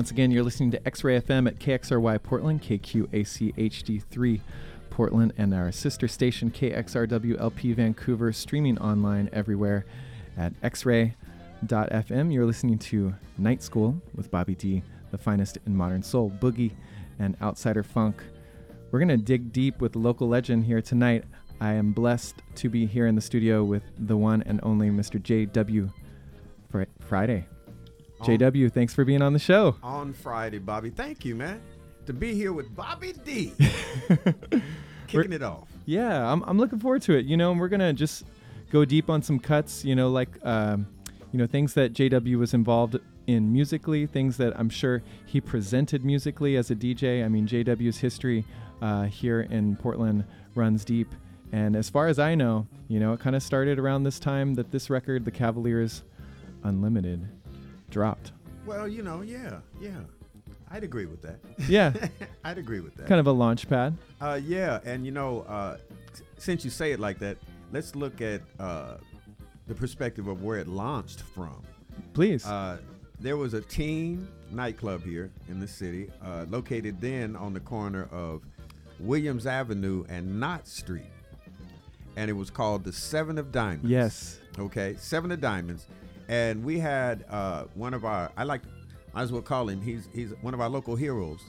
once again, you're listening to X Ray FM at KXRY Portland, KQAC HD3 Portland, and our sister station KXRWLP Vancouver, streaming online everywhere at xray.fm. You're listening to Night School with Bobby D, the finest in modern soul, boogie, and outsider funk. We're going to dig deep with local legend here tonight. I am blessed to be here in the studio with the one and only Mr. J.W. Fri- Friday. JW, thanks for being on the show. on Friday, Bobby. Thank you, man. To be here with Bobby D. Kicking it off. Yeah, I'm, I'm looking forward to it. You know, and we're gonna just go deep on some cuts. You know, like um, you know things that JW was involved in musically, things that I'm sure he presented musically as a DJ. I mean, JW's history uh, here in Portland runs deep. And as far as I know, you know, it kind of started around this time that this record, The Cavaliers Unlimited, dropped. Well, you know, yeah, yeah. I'd agree with that. Yeah, I'd agree with that. kind of a launch pad. Uh, yeah, and you know, uh, s- since you say it like that, let's look at uh, the perspective of where it launched from. Please. Uh, there was a teen nightclub here in the city, uh, located then on the corner of Williams Avenue and Knott Street, and it was called the Seven of Diamonds. yes. Okay, Seven of Diamonds, and we had uh, one of our. I like, might as well call him. He's he's one of our local heroes,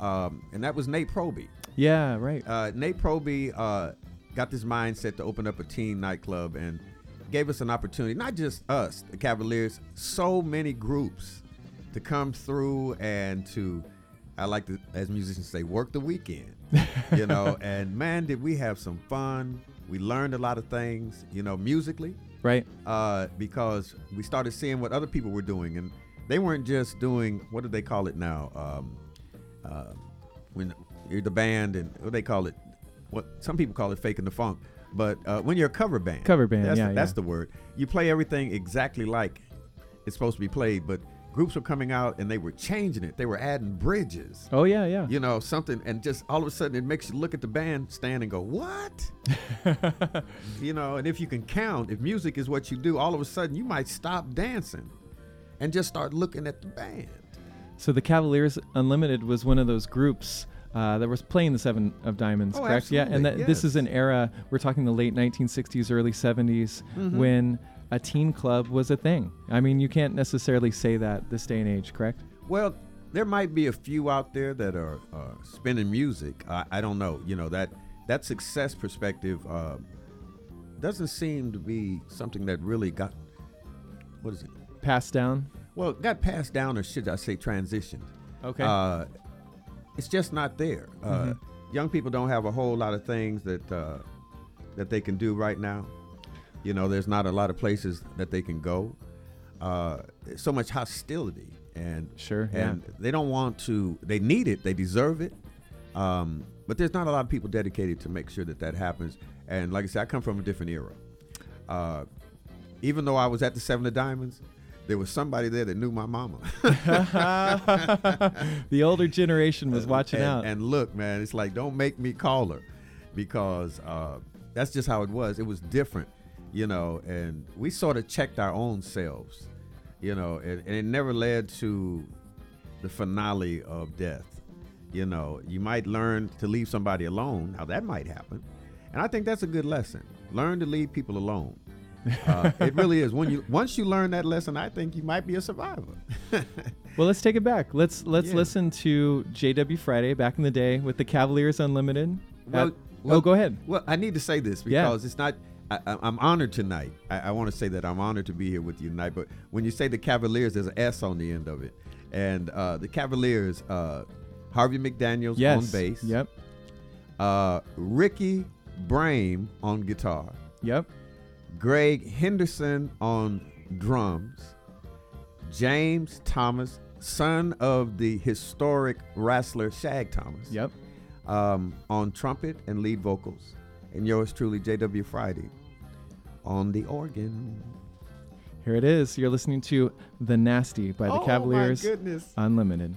um, and that was Nate Proby. Yeah. Right. Uh, Nate Proby uh, got this mindset to open up a teen nightclub and gave us an opportunity, not just us, the Cavaliers, so many groups to come through and to, I like to, as musicians say, work the weekend, you know. And man, did we have some fun. We learned a lot of things, you know, musically, right. uh, because we started seeing what other people were doing. And they weren't just doing, what do they call it now? Um, uh, when you're the band and what they call it, what some people call it faking the funk. But uh, when you're a cover band, Cover band, that's yeah, the, that's the word. You play everything exactly like it's supposed to be played, but groups were coming out and they were changing it. They were adding bridges, Oh yeah. Yeah. you know, something, and just all of a sudden it makes you look at the band stand and go, "What?" you know. And if you can count, if music is what you do, all of a sudden you might stop dancing and just start looking at the band. So the Cavaliers Unlimited was one of those groups uh, that was playing the Seven of Diamonds, Oh, correct? Yeah, and that, absolutely, this is an era. We're talking the late 1960s, early 70s, Mm-hmm. when a teen club was a thing. I mean, you can't necessarily say that this day and age, correct? Well, there might be a few out there that are uh, spinning music. I, I don't know. You know that that success perspective uh, doesn't seem to be something that really got what is it? Passed down. Well, it got passed down, or should I say, transitioned. Okay. Uh, it's just not there. Uh, young people don't have a whole lot of things that uh, that they can do right now. You know, there's not a lot of places that they can go. Uh, so much hostility, and Sure, yeah. and they don't want to. They need it. They deserve it. Um, but there's not a lot of people dedicated to make sure that that happens. And like I said, I come from a different era. Uh, even though I was at the Seven of Diamonds, there was somebody there that knew my mama. the older generation was watching and, out. And look, man, it's like don't make me call her because uh, that's just how it was. It was different, you know. And we sort of checked our own selves, you know, and, and it never led to the finale of death. You know, you might learn to leave somebody alone. Now that might happen, and I think that's a good lesson. Learn to leave people alone. Uh, it really is. When you once you learn that lesson, I think you might be a survivor. well, let's take it back. Let's let's Yeah. listen to J.W. Friday back in the day with the Cavaliers Unlimited. Well- At- well- oh, go ahead. Well, I need to say this Yeah. because it's not. I, I'm honored tonight. I, I want to say that I'm honored to be here with you tonight. But when you say the Cavaliers, there's an S on the end of it, and uh, the Cavaliers, uh, Harvey McDaniel's Yes. on bass, Yep. uh, Ricky Brame on guitar, Yep. Greg Henderson on drums, James Thomas, son of the historic wrestler Shag Thomas, Yep. um, on trumpet and lead vocals, and yours truly, J.W. Friday, on the organ. Here it is. You're listening to The Nasty by the oh Cavaliers my goodness! Unlimited.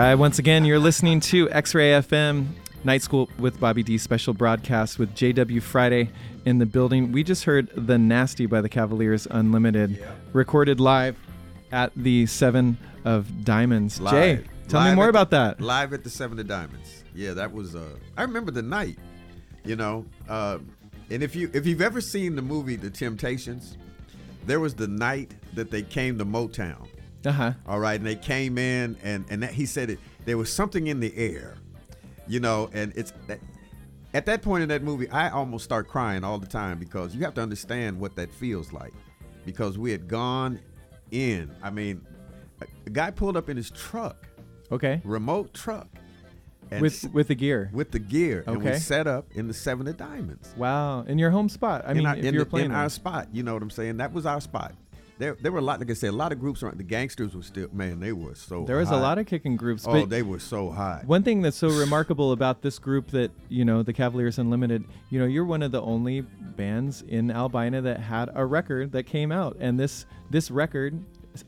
Right, once again, you're listening to X Ray FM Night School with Bobby D special broadcast with JW Friday in the building. We just heard The Nasty by the Cavaliers Unlimited, Yeah. recorded live at the Seven of Diamonds. Live. Jay, tell me more at about the- that. Live at the Seven of Diamonds. Yeah, that was. Uh, I remember the night. You know, uh, and if you if you've ever seen the movie The Temptations, there was the night that they came to Motown. Uh huh. All right, and they came in, and and that, he said it. There was something in the air, you know, and it's that, at that point in that movie, I almost start crying all the time because you have to understand what that feels like, because we had gone in. I mean, a, a guy pulled up in his truck, Okay. remote truck, With with the gear. with the gear, and we Okay. set up in the Seven of Diamonds. Wow. In your home spot. I in mean, our, if in, you're the- playing in our spot, you know what I'm saying? That was our spot. There, there were a lot, like I said, a lot of groups around. The gangsters were still, man, they were so. there was a lot of kicking groups. Oh, they were so high. One thing that's so remarkable about this group that, you know, the Cavaliers Unlimited, you know, you're one of the only bands in Albina that had a record that came out. And this this record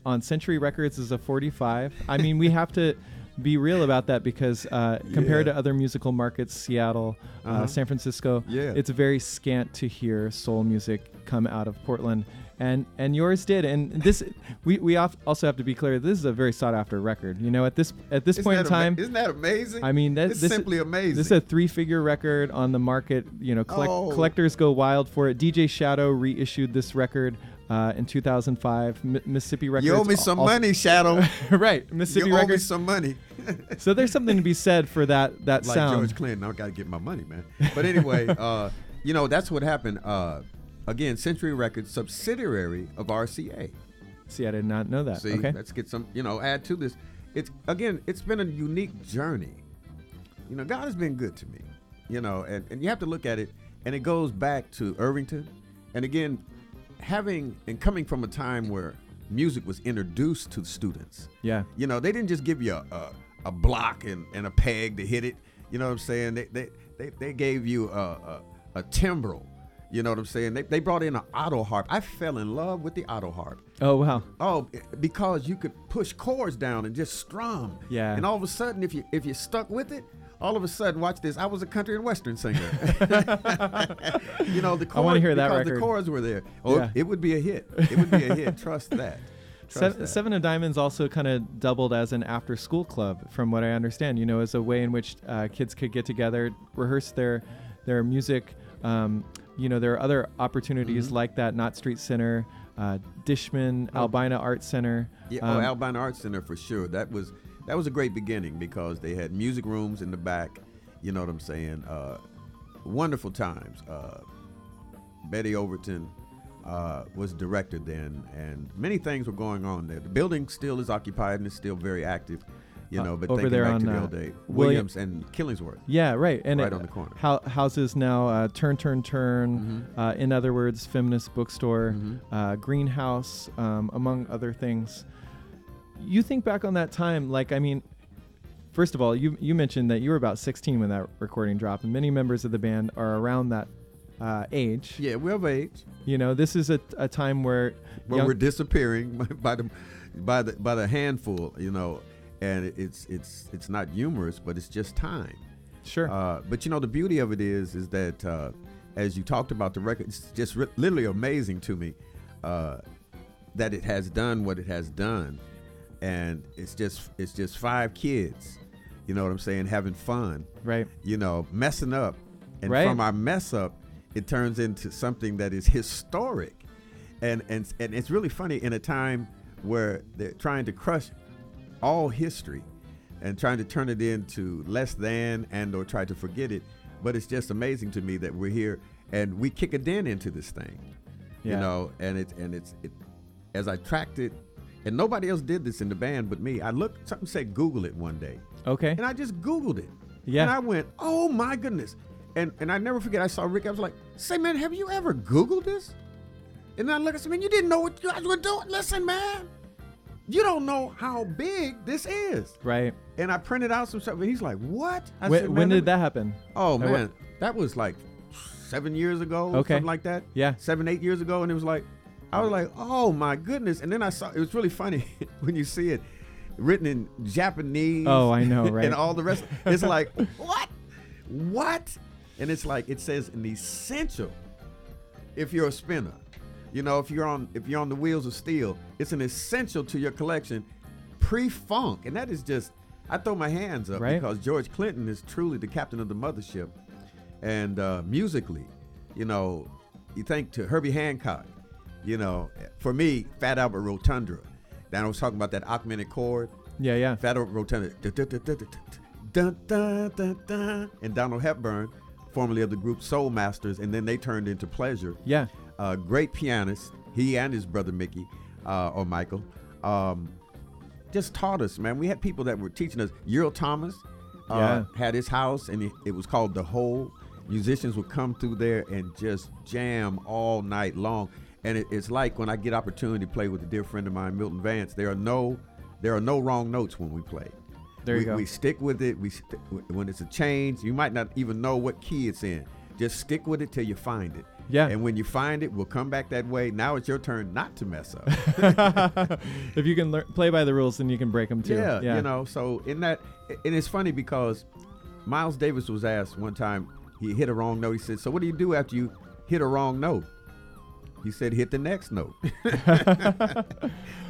on Century Records is a 45. I mean, we have to be real about that because uh, compared Yeah. to other musical markets, Seattle, uh Uh-huh. San Francisco, Yeah. it's very scant to hear soul music come out of Portland. And and yours did. And this we, we also have to be clear. This is a very sought after record. You know, at this at this Isn't point in that ama- time, isn't that amazing? I mean, that, it's this simply amazing. This is a three-figure record on the market. You know, collect, Oh. collectors go wild for it. DJ Shadow reissued this record uh, in 2005. Mi- Mississippi Records. you owe me some also- money, Shadow. right, Mississippi you owe me Records. some money. So there's something to be said for that that like sound. George Clinton, I got to get my money, man. But anyway, uh, you know that's what happened. Uh, again, Century Records, subsidiary of RCA. See, I did not know that. See, okay. let's get some, you know, add to this. It's again, it's been a unique journey. You know, God has been good to me. You know, and, and you have to look at it, and it goes back to Irvington, and again, having and coming from a time where music was introduced to students. Yeah. You know, they didn't just give you a, a, a block and, and a peg to hit it. You know what I'm saying? They they, they, they gave you a, a, a timbrel. You know what I'm saying? They, they brought in an auto harp. I fell in love with the auto harp. Oh wow. Oh, because you could push chords down and just strum. Yeah. And all of a sudden, if you if you stuck with it, all of a sudden, watch this. I was a country and western singer. you know the chords. I wanna hear that record. The chords were there. Oh, Yeah. it would be a hit. It would be a hit. Trust that. Seven. Seven of Diamonds also kind of doubled as an after school club, from what I understand. You know, as a way in which uh, kids could get together, rehearse their their music. Um, you know, there are other opportunities Mm-hmm. like that. Knott Street Center, uh, Dishman, Oh. Albina Art Center. Yeah, Um, oh, Albina Art Center for sure. That was that was a great beginning because they had music rooms in the back. You know what I'm saying? Uh, wonderful times. Uh, Betty Overton uh, was director then, and many things were going on there. The building still is occupied and is still very active. You Uh, know, but over thinking there back to on, the uh, old day, William- Williams and Killingsworth. Yeah, right. And Right it- on the corner. Hou- houses now uh, Turn Turn Turn. Mhm. Uh, in other words, feminist bookstore, Mhm. uh, greenhouse, um, among other things. You think back on that time, like I mean, first of all, you you mentioned that you were about 16 when that recording dropped, and many members of the band are around that uh, age. Yeah, we're of age. You know, this is a, a time where Where we're disappearing by the by the by the handful. You know, and it's it's it's not humorous, but it's just time. sure, Uh, but you know, the beauty of it is, is that uh, as you talked about the record, it's just ri- literally amazing to me uh, that it has done what it has done, and it's just it's just five kids, you know what I'm saying, having fun, right? you know, messing up, and Right. from our mess up, it turns into something that is historic, and and and it's really funny in a time where they're trying to crush all history and trying to turn it into less than and or try to forget it. But it's just amazing to me that we're here and we kick a dent into this thing Yeah. you know and it's and it's it as i tracked it and nobody else did this in the band but me i looked something said google it one day. Okay, and i just googled it. Yeah. and i went oh my goodness. And and i never forget i saw rick i was like say man have you ever googled this? And i look at him man you didn't know what you guys were doing. Listen man you don't know how big this is right. and I printed out some stuff, and he's like, "What?" I When, said, when did that happen? Oh Uh, what- man, that was like seven years ago, Okay. something like that. Yeah. seven, eight years ago, and it was like, I was like, "Oh my goodness!" And then I saw it was really funny when you see it. written in Japanese. Oh, I know, right? and all the rest. It's like what, what? And it's like it says an essential. If you're a spinner, you know, if you're on if you're on the wheels of steel, it's an essential to your collection, pre-funk, and that is just. I throw my hands up Right. because George Clinton is truly the captain of the mothership, and uh, musically, you know, you think to Herbie Hancock, you know, for me, Fat Albert Rotunda. Then I was talking about that augmented chord. Yeah, yeah. Fat Albert dun, and Donald Hepburn, formerly of the group Soul Masters, and then they turned into Pleasure. Yeah. Uh, great pianist, he and his brother Mickey, uh, or Michael, um, just taught us, man. We had people that were teaching us. Earl Thomas uh, Yeah. had his house, and it, it was called The Hole. Musicians would come through there and just jam all night long. And it, it's like when I get opportunity to play with a dear friend of mine, Milton Vance. There are no, there are no wrong notes when we play. There you we, go. We stick with it. We st- when it's a change, you might not even know what key it's in. Just stick with it till you find it. Yeah. And when you find it, we'll come back that way. Now it's your turn not to mess up. if you can lear- play by the rules, then you can break them too. yeah, You know. So in that, and it's funny because Miles Davis was asked one time. He hit a wrong note. He said, "So what do you do after you hit a wrong note?" He said, "Hit the next note."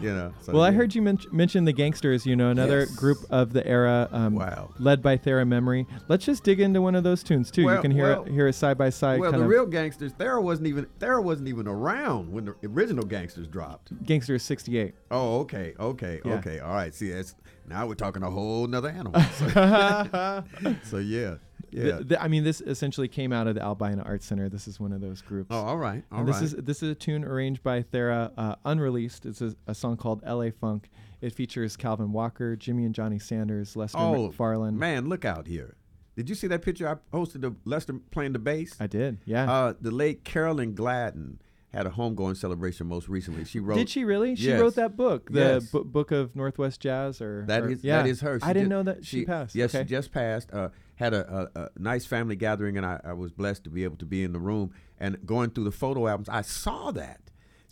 you know. So, well, I heard you men- mention the Gangsters. You know, another Yes. group of the era, um, Wow. led by Thara Memory. Let's just dig into one of those tunes too. you can hear well- it, hear a side by side Well, the real gangsters, Thara wasn't even Thara wasn't even around when the original gangsters dropped. Gangsters '68. Oh, okay, okay, Yeah. okay. All right. See, that's now we're talking a whole nother animal. So, so yeah, yeah. Th- th- I mean, this essentially came out of the Albina Art Center. This is one of those groups. oh, all right, all and right. this is this is a tune arranged by Thara, uh, unreleased. It's a, a song called "L.A. Funk." It features Calvin Walker, Jimmy and Johnny Sanders, Lester oh, McFarlane. man, look out here. Did you see that picture I posted of Lester playing the bass? I did, yeah. Uh, the late Carolyn Gladden had a homegoing celebration most recently. She wrote. Did she really? She Yes. wrote that book, the Yes. bu- book of Northwest Jazz, or That or- is yeah. that is her. I didn't ju- know that she, passed. Yes, okay. she just passed. Uh, had a, a, a nice family gathering, and I, I was blessed to be able to be in the room and going through the photo albums. I saw that.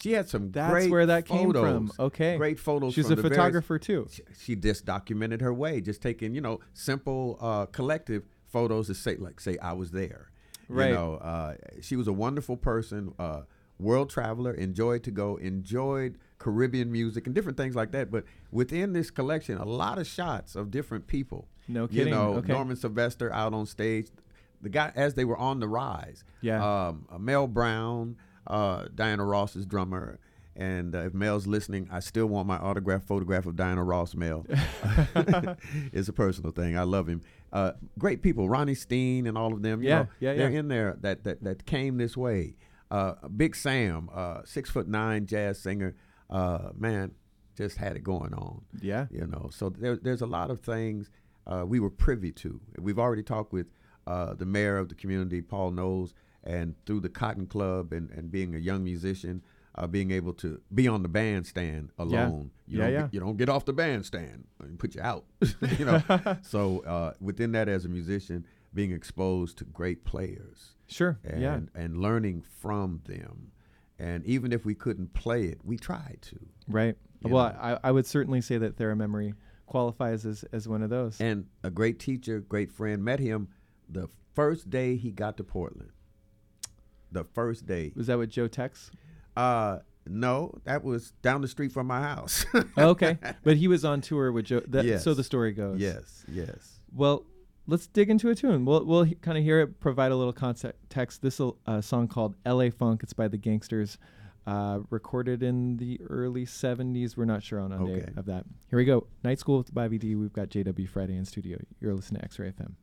She had some That's great where that came photos, from. Okay, great photos. She's from a the various- photographer too. she- she just documented her way, just taking you know simple uh, collective photos to say like say I was there. Right. You know, uh, she was a wonderful person, uh, world traveler, enjoyed to go, enjoyed Caribbean music and different things like that. But within this collection, a lot of shots of different people. No You kidding. know, Okay. Norman Sylvester out on stage, the guy as they were on the rise. Yeah. Um, uh, Mel Brown, uh, Diana Ross's drummer. And uh, if Mel's listening, I still want my autograph photograph of Diana Ross. Mel, it's a personal thing. I love him. Uh, great people, Ronnie Steen and all of them. You Yeah, know, yeah, they're yeah. in there that that that came this way. Uh, Big Sam, uh, six foot nine jazz singer, uh, man, just had it going on Yeah. you know so there, there's a lot of things uh, we were privy to we've already talked with uh, the mayor of the community paul knauls and through the cotton club and, and being a young musician uh, being able to be on the bandstand alone Yeah. you, Yeah, don't yeah. Get, you don't get off the bandstand and put you out you know so uh, within that as a musician being exposed to great players Sure. and, yeah. and learning from them and even if we couldn't play it we tried to Right. Well, know. I, I would certainly say that Thara Memory qualifies as, as one of those. and a great teacher, great friend. Met him the first day he got to Portland. The first day. Was that with Joe Tex? Uh, no, that was down the street from my house. Oh, okay. But he was on tour with Joe. That, So the story goes. yes, yes. Well, let's dig into a tune. We'll we'll he- kind of hear it, provide a little context. This is a song called "L.A. Funk." It's by the Gangsters, uh, recorded in the early '70s. We're not sure on a date of that. Here we go. Night School with Bobby D. We've got JW Friday in studio. You're listening to X-Ray FM.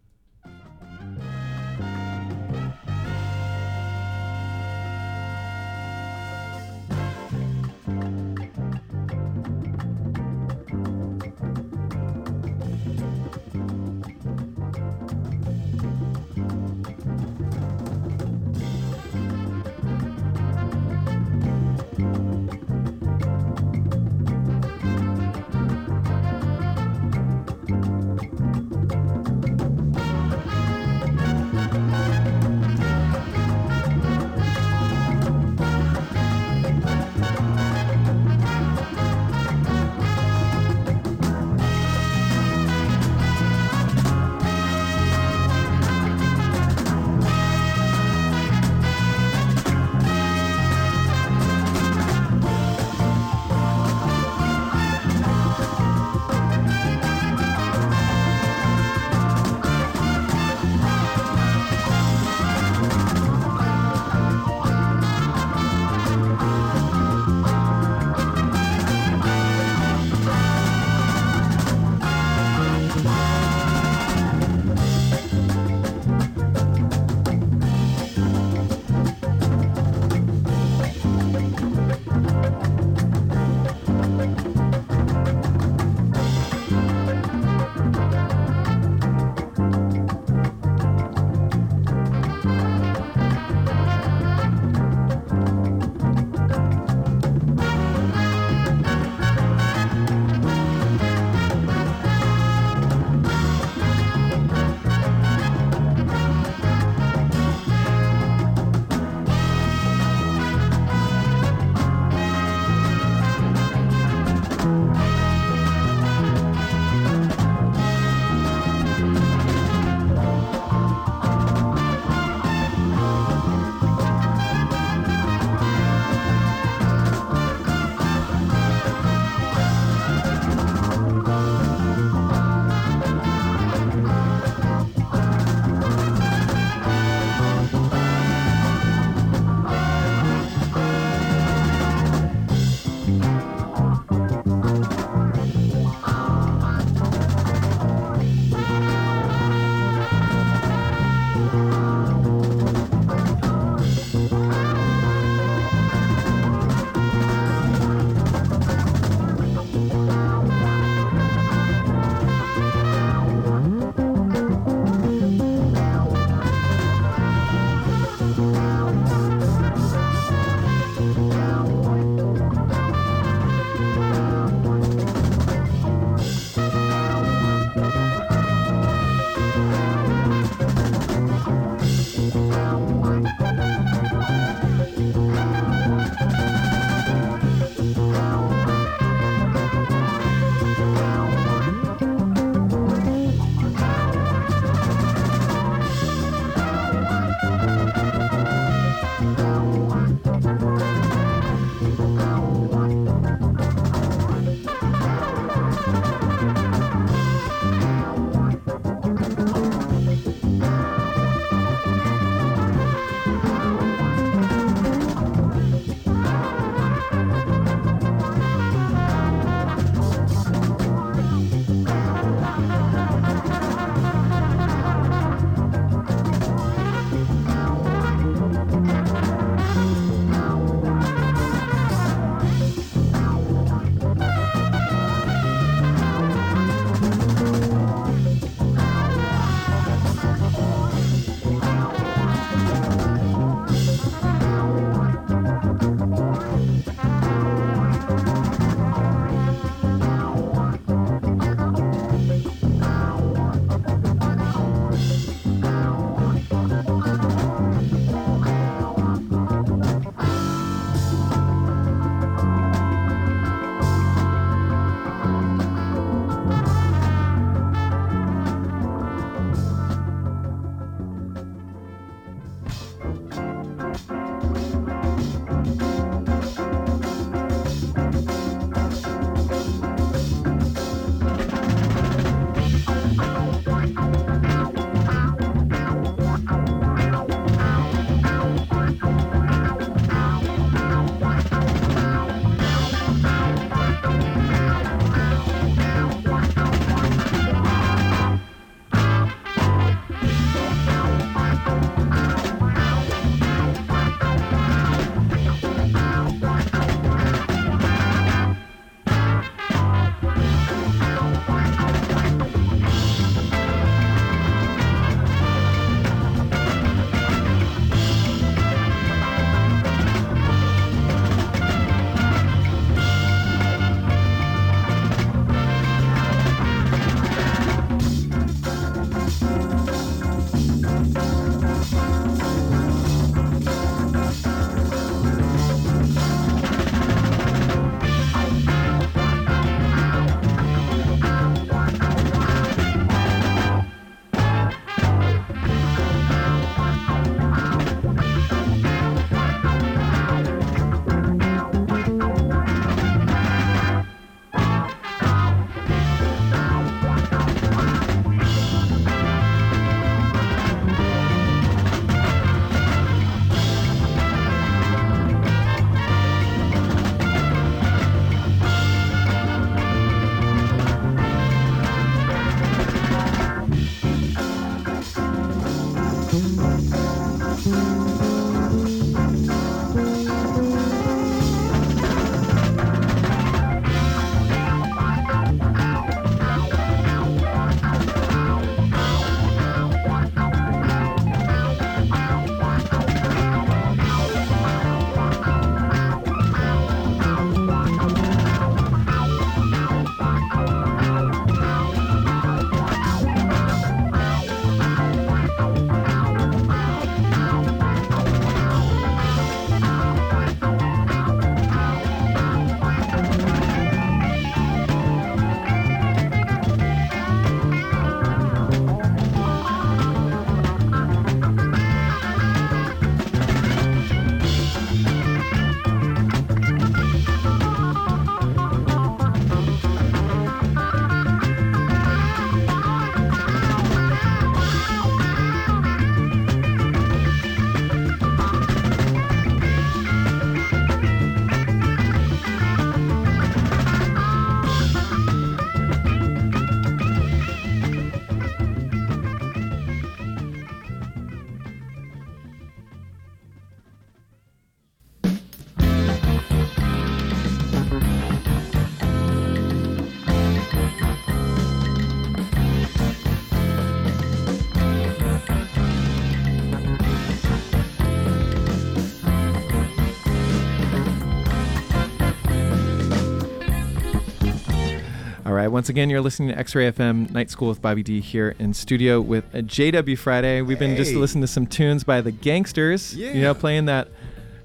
Right. Once again, you're listening to X Ray FM Night School with Bobby D here in studio with uh, a JW Friday. We've been just listening to some tunes by the Gangsters. Yeah. You know, playing that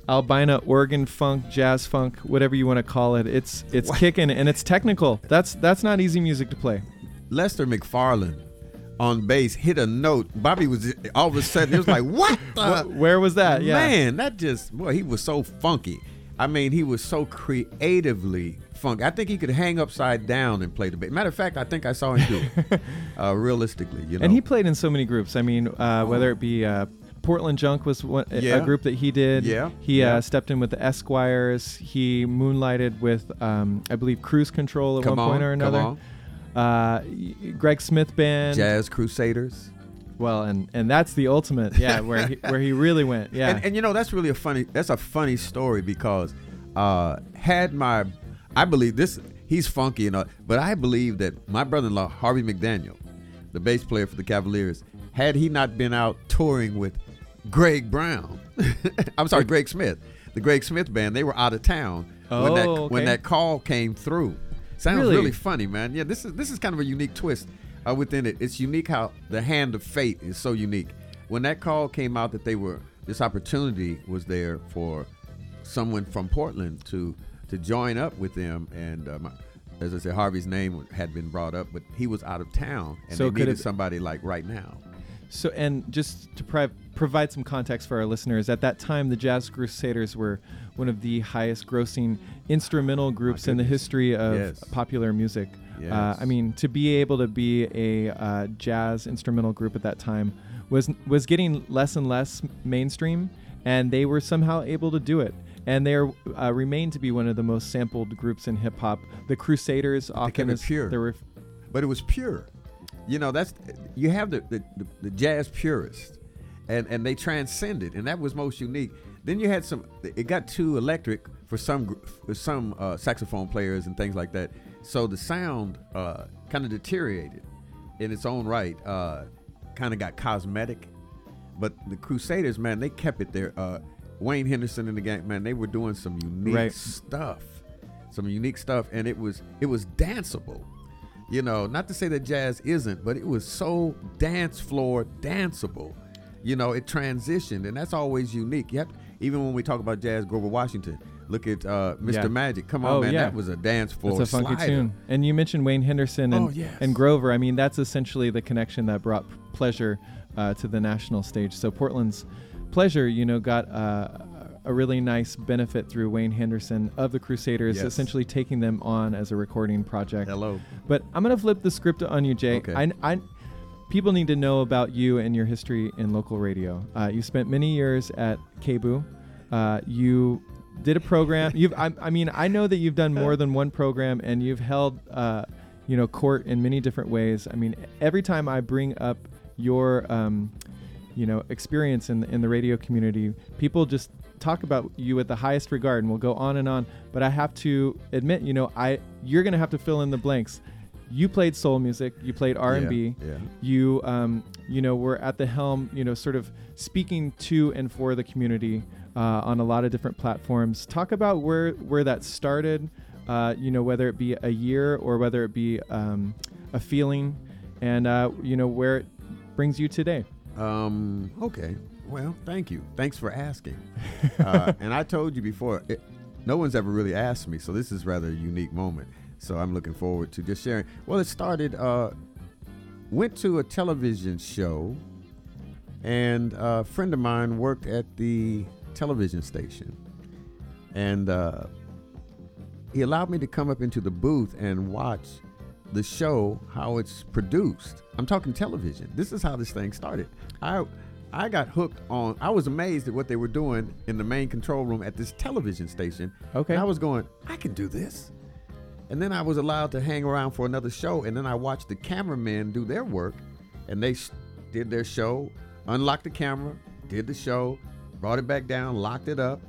albina organ funk, jazz funk, whatever you want to call it. It's it's What? kicking and it's technical. That's that's not easy music to play. Lester McFarland on bass hit a note. Bobby was all of a sudden, it was like, what the? Wh- Where was that? Yeah. Man, that just, boy, he was so funky. I mean, he was so creatively funky. I think he could hang upside down and play the bass. Matter of fact, I think I saw him do it, uh, realistically, you know. And he played in so many groups. I mean, uh, whether it be uh, Portland Junk was one, a- Yeah. a group that he did. Yeah, He yeah. Uh, stepped in with the Esquires. He moonlighted with, um, I believe, Cruise Control at Come one point on, or come another. on. Uh, Greg Smith band. Jazz Crusaders. Well, and and that's the ultimate. Yeah, where he, where he really went. Yeah. And, and you know that's really a funny that's a funny story because uh had my I believe this he's funky and uh, but I believe that my brother-in-law Harvey McDaniel, the bass player for the Cavaliers, had he not been out touring with Greg Brown, I'm sorry, Greg Smith, the Greg Smith band, they were out of town when that Oh, when that call came through. Sounds Really? really funny, man. Yeah, this is this is kind of a unique twist uh, within it. It's unique how the hand of fate is so unique. When that call came out that they were this opportunity was there for someone from Portland to to join up with them, and um, as I said, Harvey's name had been brought up, but he was out of town, and So they needed somebody like right now. So, and just to pri- provide some context for our listeners, at that time, the Jazz Crusaders were one of the highest grossing instrumental groups in the history of Yes. popular music. Uh, I mean, to be able to be a uh, jazz instrumental group at that time was was getting less and less mainstream, and they were somehow able to do it. And they are, uh, remain to be one of the most sampled groups in hip hop. The Crusaders often is pure. They were but it was pure. You know, that's you have the the, the, the jazz purists, and and they transcended, and that was most unique. Then you had some. It got too electric for some for some uh, saxophone players and things like that. So the sound uh, kind of deteriorated in its own right. Uh, kind of got cosmetic, but the Crusaders, man, they kept it there. Wayne Henderson and the gang, man, they were doing some unique Right. stuff, some unique stuff, and it was it was danceable. You know, not to say that jazz isn't, but it was so dance floor danceable. You know, it transitioned, and that's always unique. Yep. even when we talk about jazz, Grover Washington. Look at uh, Mr. Yeah. Magic. Come on, Oh, man, yeah. that was a dance floor It's a funky slider. tune. And you mentioned Wayne Henderson and, Oh, yes. and Grover. I mean, that's essentially the connection that brought pleasure uh, to the national stage. So Portland's pleasure, you know, got uh, a really nice benefit through Wayne Henderson of the Crusaders, Yes. essentially taking them on as a recording project. Hello. But I'm gonna flip the script on you, Jay. Okay. I, I, people need to know about you and your history in local radio. Uh, you spent many years at KBOO. Uh, you did a program. You've, I, I mean, I know that you've done more than one program, and you've held, uh, you know, court in many different ways. I mean, every time I bring up your, um, you know, experience in in the radio community, people just talk about you with the highest regard, and we'll go on and on. But I have to admit, you know, I you're gonna have to fill in the blanks. You played soul music. You played R and B. You, um, you know, were at the helm. You know, sort of speaking to and for the community uh, on a lot of different platforms. Talk about where where that started. Uh, you know, whether it be a year or whether it be um, a feeling, and uh, you know where it brings you today. Um, okay. Well, thank you. Thanks for asking. uh, and I told you before, it, no one's ever really asked me, so this is rather a unique moment. So I'm looking forward to just sharing. Well, it started. Uh, went to a television show, and a friend of mine worked at the television station, and uh, he allowed me to come up into the booth and watch the show how it's produced. I'm talking television. This is how this thing started. I I got hooked on I was amazed at what they were doing in the main control room at this television station. Okay. And I was going, I can do this. And then I was allowed to hang around for another show and then I watched the cameramen do their work and they did their show, unlocked the camera, did the show, brought it back down, locked it up,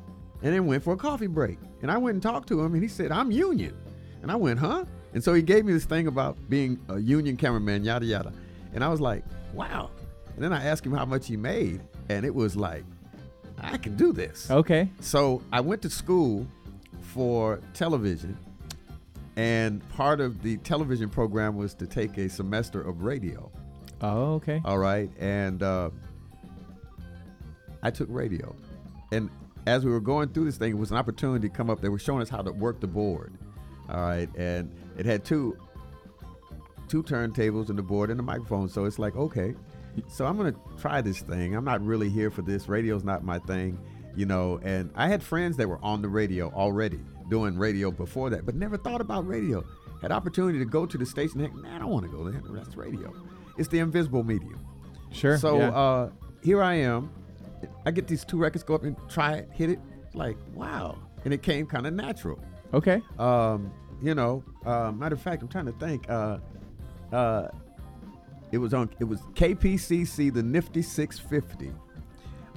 and then went for a coffee break. And I went and talked to him and he said, I'm union. And I went, huh? And so he gave me this thing about being a union cameraman, yada, yada. And I was like, wow. And then I asked him how much he made. And it was like, I can do this. Okay. So I went to school for television and part of the television program was to take a semester of radio. Oh, okay. All right, and uh, I took radio, and as we were going through this thing, it was an opportunity to come up. They were showing us how to work the board. All right, and it had two two turntables and the board and the microphone. So it's like, okay, so I'm gonna try this thing. I'm not really here for this. Radio's not my thing, you know. And I had friends that were on the radio already doing radio before that, but never thought about radio. Had opportunity to go to the station. Heck, man, I don't want to go there. That's radio. It's the invisible medium. Sure. So yeah. uh, here I am. I get these two records, go up and try it, hit it. Like, wow. And it came kind of natural. okay. Um, you know, uh, matter of fact, I'm trying to think. Uh, uh, it was on. It was KPCC, the Nifty 650,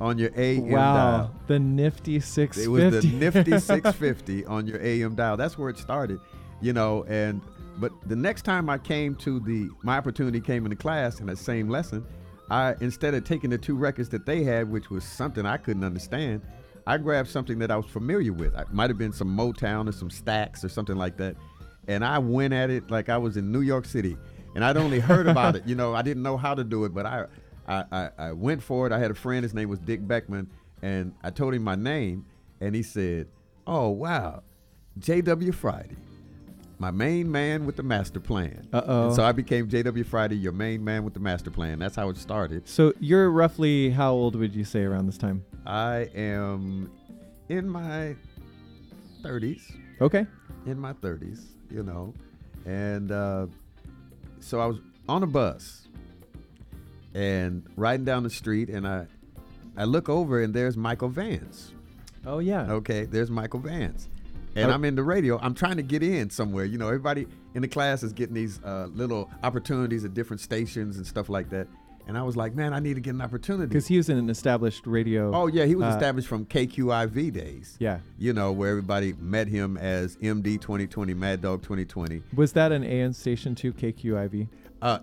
on your AM Wow. dial. The nifty 650. It was the Nifty 650 on your AM dial. That's where it started, you know. And but the next time I came to the my opportunity came into class in that same lesson, I instead of taking the two records that they had, which was something I couldn't understand, I grabbed something that I was familiar with. It might have been some Motown or some Stax or something like that, and I went at it like I was in New York City. And I'd only heard about it, you know. I didn't know how to do it, but I, I, I, I went for it. I had a friend. His name was Dick Beckman, and I told him my name, and he said, "Oh wow, J.W. Friday, my main man with the master plan." Uh-oh. So I became J.W. Friday, your main man with the master plan. That's how it started. So you're roughly how old would you say around this time? I am in my 30s. Okay. in my 30s, you know, and uh, so I was on a bus and riding down the street, and I I look over and there's Michael Vance. Oh yeah. Okay, there's Michael Vance, and Oh. I'm in the radio. I'm trying to get in somewhere. You know, everybody in the class is getting these uh, little opportunities at different stations and stuff like that. And I was like, man, I need to get an opportunity. Because he was in an established radio. oh yeah, he was uh, established from KQIV days. Yeah. You know, where everybody met him as MD 2020, Mad Dog 2020. Was that an AM station too? KQIV. Uh,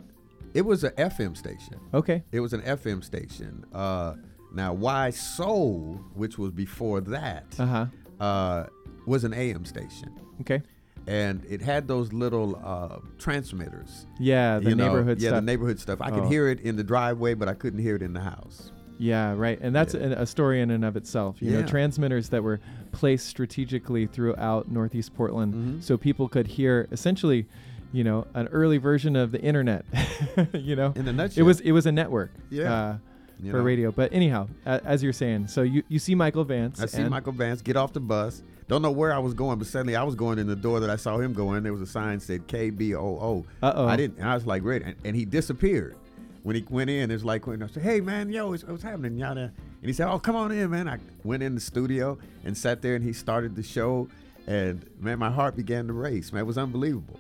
it was an FM station. Okay. It was an FM station. Uh, now, Why Soul, which was before that, Uh huh. Uh, was an AM station, Okay. and it had those little uh, transmitters. Yeah, the you know, neighborhood yeah, stuff. the neighborhood stuff. I could Oh. hear it in the driveway, but I couldn't hear it in the house. Yeah, right. And that's Yeah. a, a story in and of itself. You know, transmitters that were placed strategically throughout Northeast Portland Mhm. so people could hear essentially, you know, an early version of the internet. you know, In a it was it was a network. Yeah. Uh, you for know. radio. But anyhow, a, as you're saying, so you, you see Michael Vance. I see Michael Vance get off the bus. Don't know where I was going, but suddenly I was going in the door that I saw him go in. There was a sign said KBOO. Uh-oh. I didn't. And I was like, great. And, and he disappeared. When he went in, it's like when I said, "Hey man, yo, what's, what's happening, yada?" And he said, "Oh, come on in, man." I went in the studio and sat there, and he started the show. And man, my heart began to race. Man, it was unbelievable,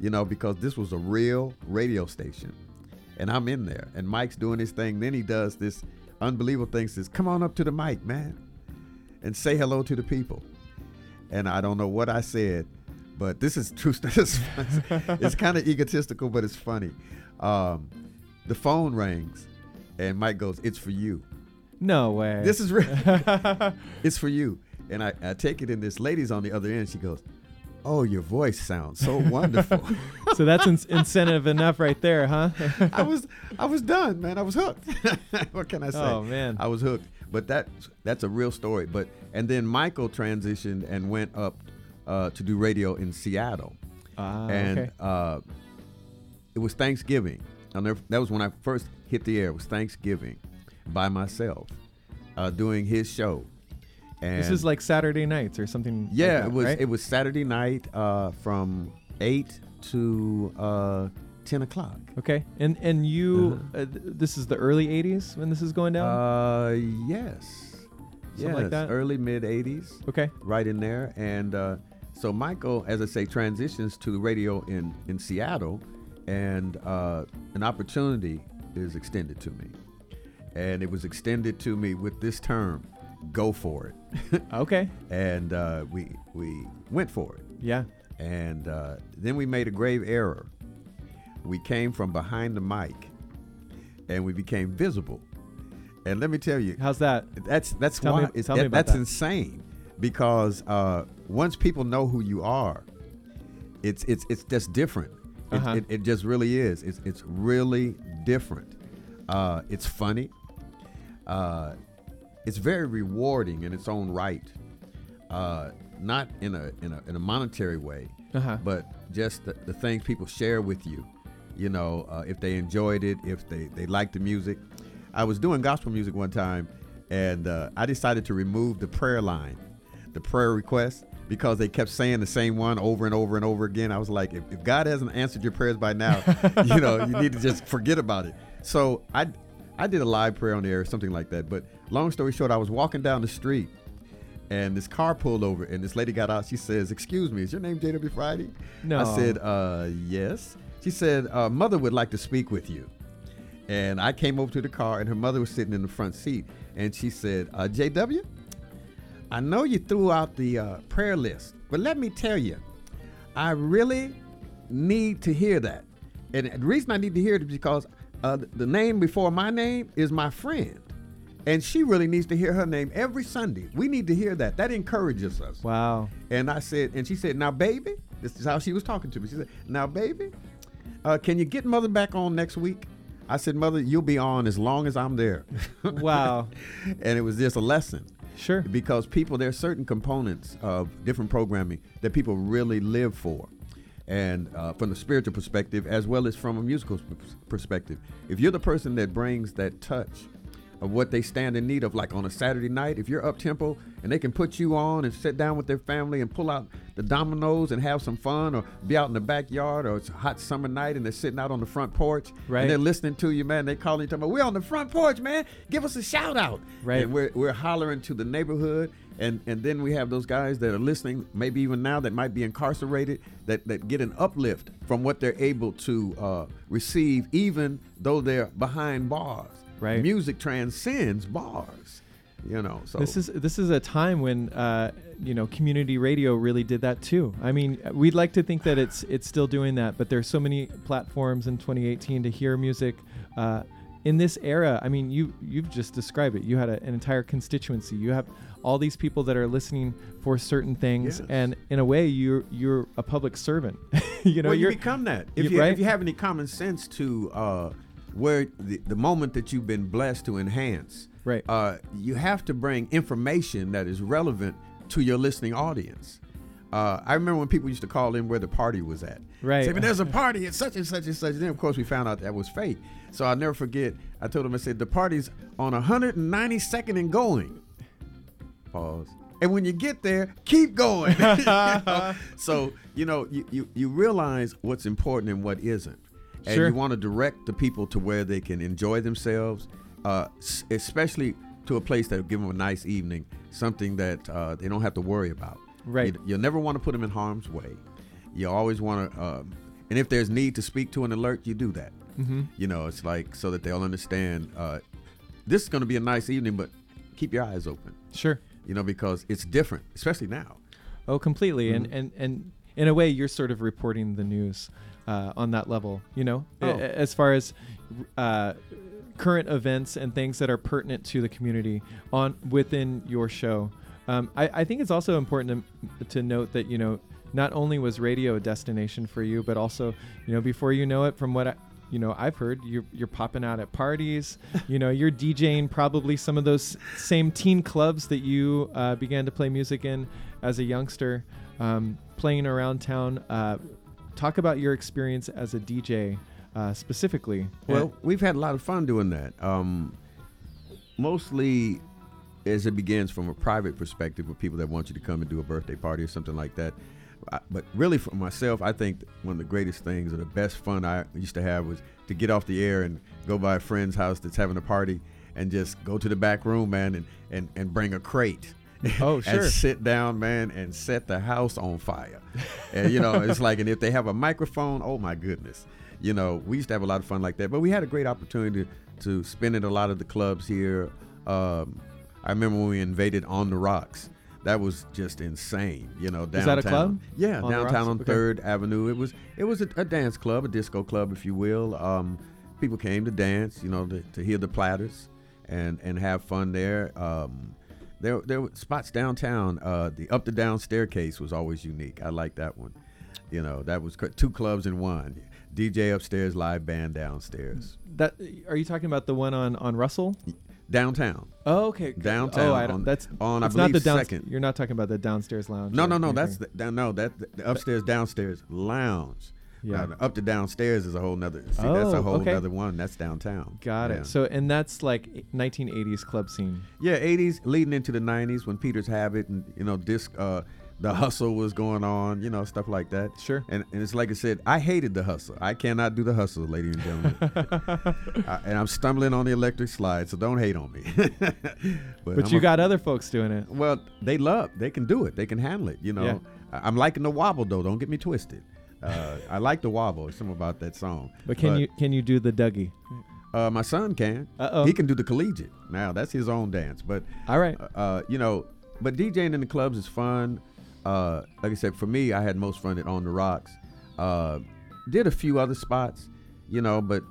you know, because this was a real radio station, and I'm in there, and Mike's doing his thing. Then he does this unbelievable thing. Says, "Come on up to the mic, man." and say hello to the people. And I don't know what I said, but this is true. It's, it's kind of egotistical, but it's funny. Um, the phone rings, and Mike goes, "It's for you." no way. This is real. it's for you. And I, I take it, and this lady's on the other end. She goes, "Oh, your voice sounds so wonderful." so that's in- incentive enough right there, huh? I was I was done, man. I was hooked. what can I say? Oh, man. I was hooked. But that that's a real story. But and then Michael transitioned and went up uh, to do radio in Seattle, Ah, and okay. uh, it was Thanksgiving. Never, that was when I first hit the air. It was Thanksgiving by myself, uh, doing his show. And This is like Saturday nights or something. like yeah, that, it was right? it was Saturday night uh, from eight to uh, ten o'clock. Okay, and and you, uh, th- this is the early '80s when this is going down. Uh, yes. Something like that? Early mid 80s, okay, right in there. And uh, so Michael, as I say, transitions to radio in, in Seattle, and uh, an opportunity is extended to me. And it was extended to me with this term go for it. okay, and uh, we, we went for it. yeah, And uh, then we made a grave error. We came from behind the mic and we became visible. And let me tell you, how's that? that's that's Tell why me- it's, tell me that- about that's that. insane because uh, once people know who you are, it's it's it's just different. It, Uh-huh. it, it just really is. It's it's really different. Uh, it's funny. Uh, it's very rewarding in its own right. Uh, not in a in a in a monetary way, Uh-huh. but just the, the things people share with you. You know, uh, if they enjoyed it, if they they liked the music. I was doing gospel music one time, and uh, I decided to remove the prayer line, the prayer request, because they kept saying the same one over and over and over again. I was like, if, if God hasn't answered your prayers by now, you know, you need to just forget about it. So I I did a live prayer on the air, something like that. But long story short, I was walking down the street and this car pulled over and this lady got out. She says, Excuse me, is your name JW Friday? No. I said, uh, yes. She said, uh, Mother would like to speak with you. And I came over to the car and her mother was sitting in the front seat. And she said, uh, JW, I know you threw out the uh, prayer list, but let me tell you, I really need to hear that. And the reason I need to hear it is because uh, the name before my name is my friend. And she really needs to hear her name every Sunday. We need to hear that. That encourages us. Wow. And I said, and she said, now, baby, this is how she was talking to me. She said, now, baby, uh, can you get mother back on next week? I said, mother, you'll be on as long as I'm there. Wow. and it was just a lesson Sure. because people there are certain components of different programming that people really live for and uh, from the spiritual perspective as well as from a musical perspective. If you're the person that brings that touch of what they stand in need of like on a saturday night if you're up tempo and they can put you on and sit down with their family and pull out the dominoes and have some fun or be out in the backyard or it's a hot summer night and they're sitting out on the front porch Right. and they're listening to you man they calling you talking about we're on the front porch man give us a shout out Right. and we're, we're hollering to the neighborhood and and then we have those guys that are listening maybe even now that might be incarcerated that that get an uplift from what they're able to uh, receive even though they're behind bars Right. music transcends bars you know so This is this is a time when uh, you know community radio really did that too. I mean, we'd like to think that it's it's still doing that, but there's so many platforms in 2018 to hear music. Uh, in this era, I mean, you you've just described it. You had a, an entire constituency. You have all these people that are listening for certain things, Yes. and in a way, you're you're a public servant. you know, well, you become that if you- you, right? if you have any common sense to uh, where the, the moment that you've been blessed to enhance Right. uh, you have to bring information that is relevant to your listening audience uh, I remember when people used to call in where the party was at. Right. Say, "But there's a party at such and such and such. And then, of course, we found out that was fake. So I'll never forget. I told them, I said, the party's on 192nd and going. Pause. And when you get there, keep going. You know? So, you know, you, you, you realize what's important and what isn't. And Sure. you want to direct the people to where they can enjoy themselves, uh, especially to a place that will give them a nice evening, something that uh, they don't have to worry about. Right. You, you'll never want to put them in harm's way. You always want to, um, and if there's need to speak to an alert, you do that. hmm You know, it's like so that they'll understand uh, this is going to be a nice evening, but keep your eyes open. Sure. You know, because it's different, especially now. Oh, completely. And, Mhm. and and in a way, you're sort of reporting the news uh, on that level. You know, Oh. as far as uh, current events and things that are pertinent to the community on within your show. Um, I, I think it's also important to, to note that you know not only was radio a destination for you, but also you know before you know it, from what I, you know I've heard, you're you're popping out at parties. you know, you're DJing probably some of those same teen clubs that you uh, began to play music in as a youngster, um, playing around town. Uh, talk about your experience as a DJ uh, specifically. Well, we've had a lot of fun doing that. Um, mostly as it begins from a private perspective with people that want you to come and do a birthday party or something like that. I, but really, for myself, I think one of the greatest things or the best fun I used to have was to get off the air and go by a friend's house that's having a party and just go to the back room, man, and, and, and bring a crate. Oh, sure. and sit down, man, and set the house on fire. and you know, it's like, and if they have a microphone, oh my goodness. You know, we used to have a lot of fun like that. But we had a great opportunity to, to spend at a lot of the clubs here. Um, I remember when we invaded On the Rocks. That was just insane. You know, downtown. that a club? Yeah, On downtown on Okay. Third Avenue. It was it was a, a dance club, a disco club, if you will. Um, people came to dance, you know, to, to hear the platters and and have fun there. Um, there there were spots downtown. Uh, the up to down staircase was always unique. I like that one. You know, that was two clubs in one. DJ upstairs, live band downstairs. That are you talking about the one on on Russell? Downtown. Oh, okay. Downtown Oh, I don't, on- that's on, I it's not the down, second. You're not talking about the downstairs lounge. No, no, no. anything. That's the, no. That the upstairs, downstairs lounge. Yeah. Up to downstairs is a whole nother. See, that's Oh, a whole okay. nother one. That's downtown. got Yeah. it. So and that's like 1980s club scene. Yeah, 80s leading into the 90s when Peter's Habit and you know disc, uh, the hustle was going on. You know stuff like that. Sure. And, and it's like I said, I hated the hustle. I cannot do the hustle, ladies and gentlemen. I, and I'm stumbling on the electric slide, so don't hate on me. but But you a- got other folks doing it. Well, they love. They can do it. They can handle it. You know. Yeah. I'm liking the wobble though. Don't get me twisted. Uh, I like the wobble. It's something about that song. But can you can you do the Dougie? Uh, my son can. Uh-oh. He can do the collegiate. Now that's his own dance. But All right. uh, you know, but DJing in the clubs is fun. Uh, like I said, for me, I had most fun at On the Rocks. Uh, did a few other spots, you know, but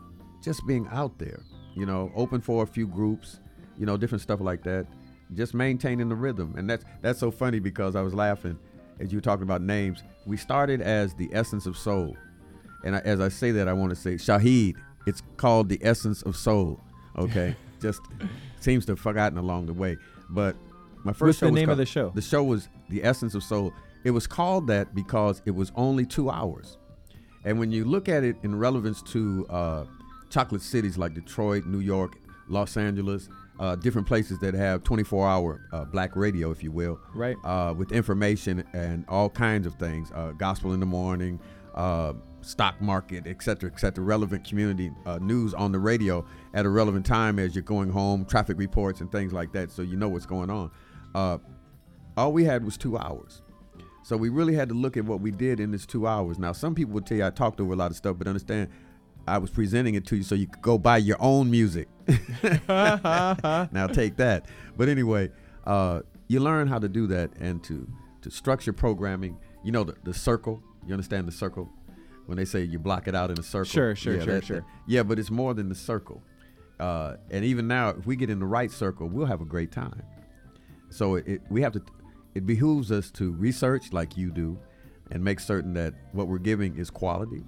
just being out there, you know, open for a few groups, you know, different stuff like that. Just maintaining the rhythm, and that's that's so funny because I was laughing as you were talking about names. We started as the Essence of Soul, and I, as I say that, I want to say Shahid. It's called the Essence of Soul. Okay, just seems to have forgotten along the way, but my first What's show the name of the show? The show was the Essence of Soul. It was called that because it was only two hours, and when you look at it in relevance to uh, chocolate cities like Detroit, New York, Los Angeles, uh, different places that have 24-hour uh, black radio, if you will, Right. uh, with information and all kinds of things, uh, gospel in the morning, uh, stock market, et cetera, et cetera, relevant community uh, news on the radio at a relevant time as you're going home, traffic reports and things like that, so you know what's going on. Uh, all we had was two hours. So we really had to look at what we did in this two hours. Now, some people would tell you I talked over a lot of stuff, but understand I was presenting it to you so you could go buy your own music. now take that. But anyway, uh, you learn how to do that and to to structure programming. You know the, the circle. You understand the circle when they say you block it out in a circle. Sure, sure, yeah, sure, sure. yeah, but it's more than the circle. Uh, and even now, if we get in the right circle, we'll have a great time. So it, it we have to. It behooves us to research like you do, and make certain that what we're giving is quality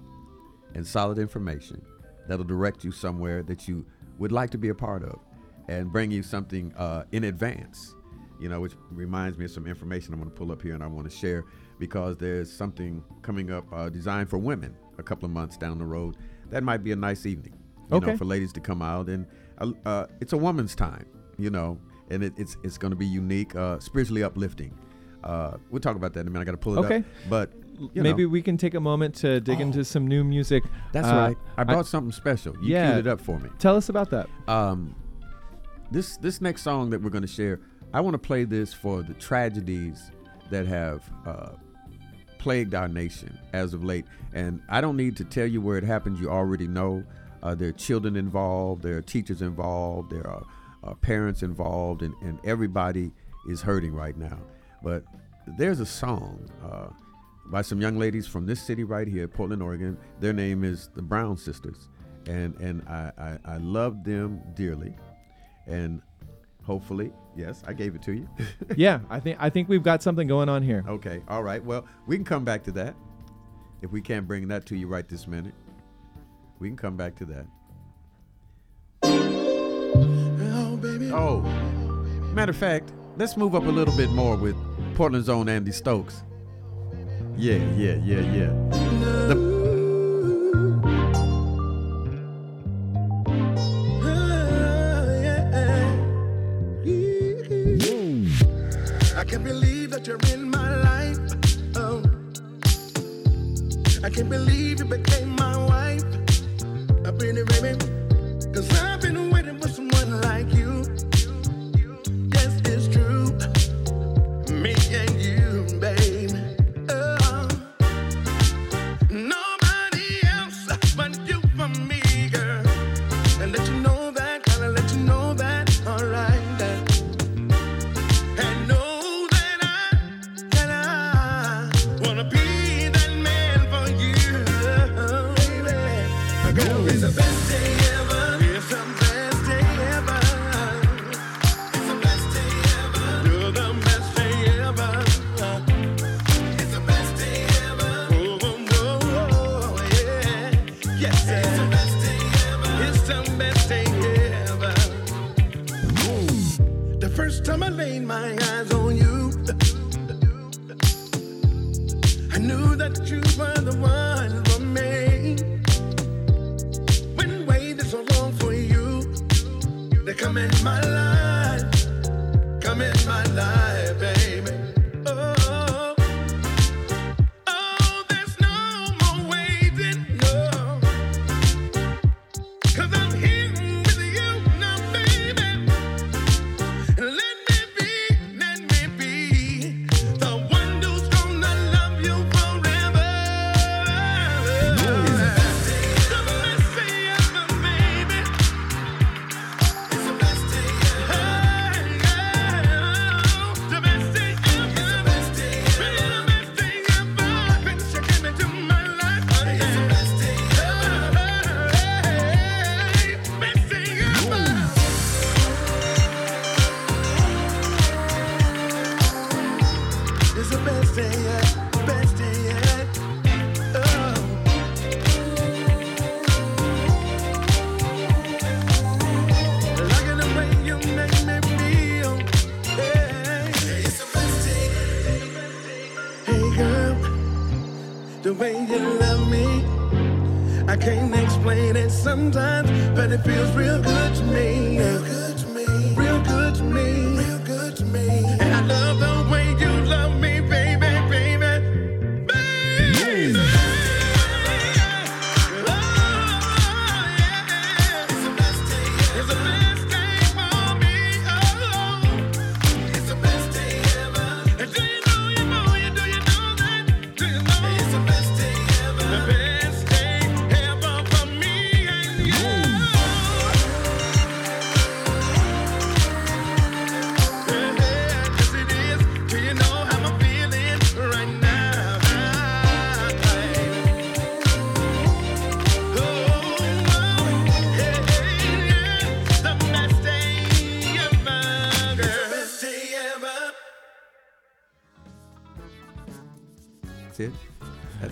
and solid information that'll direct you somewhere that you would like to be a part of, and bring you something uh, in advance. You know, which reminds me of some information I'm going to pull up here and I want to share because there's something coming up uh, designed for women a couple of months down the road. That might be a nice evening, you Okay. know, for ladies to come out and uh, uh, it's a woman's time, you know, and it, it's it's going to be unique, uh, spiritually uplifting. Uh, we'll talk about that in a minute. I got to pull it Okay. up, but Maybe know, we can take a moment to dig Oh. into some new music. that's Uh, right. I brought something special. You yeah. queued it up for me. Tell us about that. Um, this this next song that we're going to share, I want to play this for the tragedies that have uh, plagued our nation as of late. And I don't need to tell you where it happened. You already know. Uh, there are children involved. There are teachers involved. There are uh, parents involved, and, and everybody is hurting right now. But there's a song uh, by some young ladies from this city right here, Portland, Oregon. Their name is the Brown Sisters, and and I I, I love them dearly, and hopefully, yes, I gave it to you. yeah, I think I think we've got something going on here. okay, all right. Well, we can come back to that if we can't bring that to you right this minute. We can come back to that. Oh, matter of fact, let's move up a little bit more with Portland's own Andy Stokes. Yeah, yeah, yeah, yeah. The- life, come in my life, baby.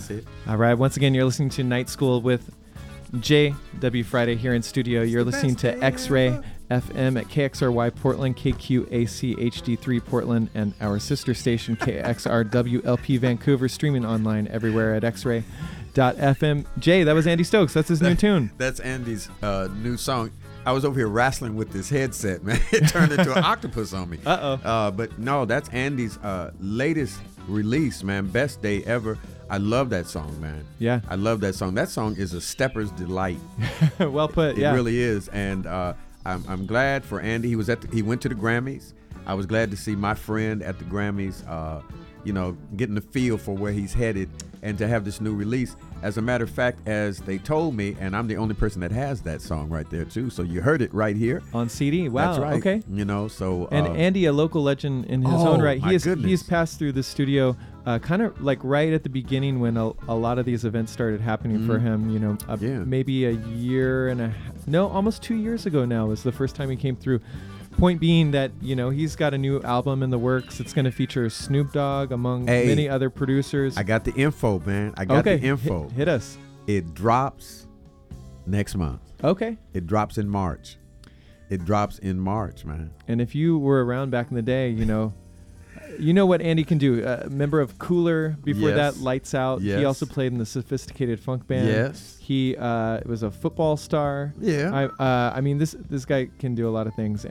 That's it. All right. Once again, you're listening to Night School with JW Friday here in studio. You're listening to X Ray. FM at KXRY Portland, KQAC HD3 Portland, and our sister station KXRWLP Vancouver, streaming online everywhere at xray.fm. Jay, that was Andy Stokes. That's his new tune. That's Andy's uh, new song. I was over here wrestling with this headset, man. It turned into an octopus on me. Uh-oh. Uh, but no, that's Andy's uh, latest release, man. Best day ever. I love that song, man. Yeah. I love that song. That song is a stepper's delight. well put. It yeah. really is, and uh, I'm, I'm glad for Andy. He was at the, he went to the Grammys. I was glad to see my friend at the Grammys. Uh, you know, getting the feel for where he's headed, and to have this new release. As a matter of fact, as they told me, and I'm the only person that has that song right there too. So you heard it right here. On CD. Wow. That's right. Okay. You know, so And uh, Andy, a local legend in his Oh, own right, he goodness. he's passed through the studio, uh, kind of like right at the beginning when a, a lot of these events started happening for Mhm. him. You know, uh, Yeah. maybe a year and a half, no, almost two years ago now was the first time he came through. Point being that you know he's got a new album in the works. It's going to feature Snoop Dogg among Hey, many other producers. I got the info, man. I got okay, the info. Hit, hit us. It drops next month. Okay. It drops in March. It drops in March, man. And if you were around back in the day, you know, you know what Andy can do. A member of Cooler before Yes. that, Lights Out. He Yes. also played in the Sophisticated Funk Band. Yes. He uh, was a football star. Yeah. I uh, I mean this this guy can do a lot of things.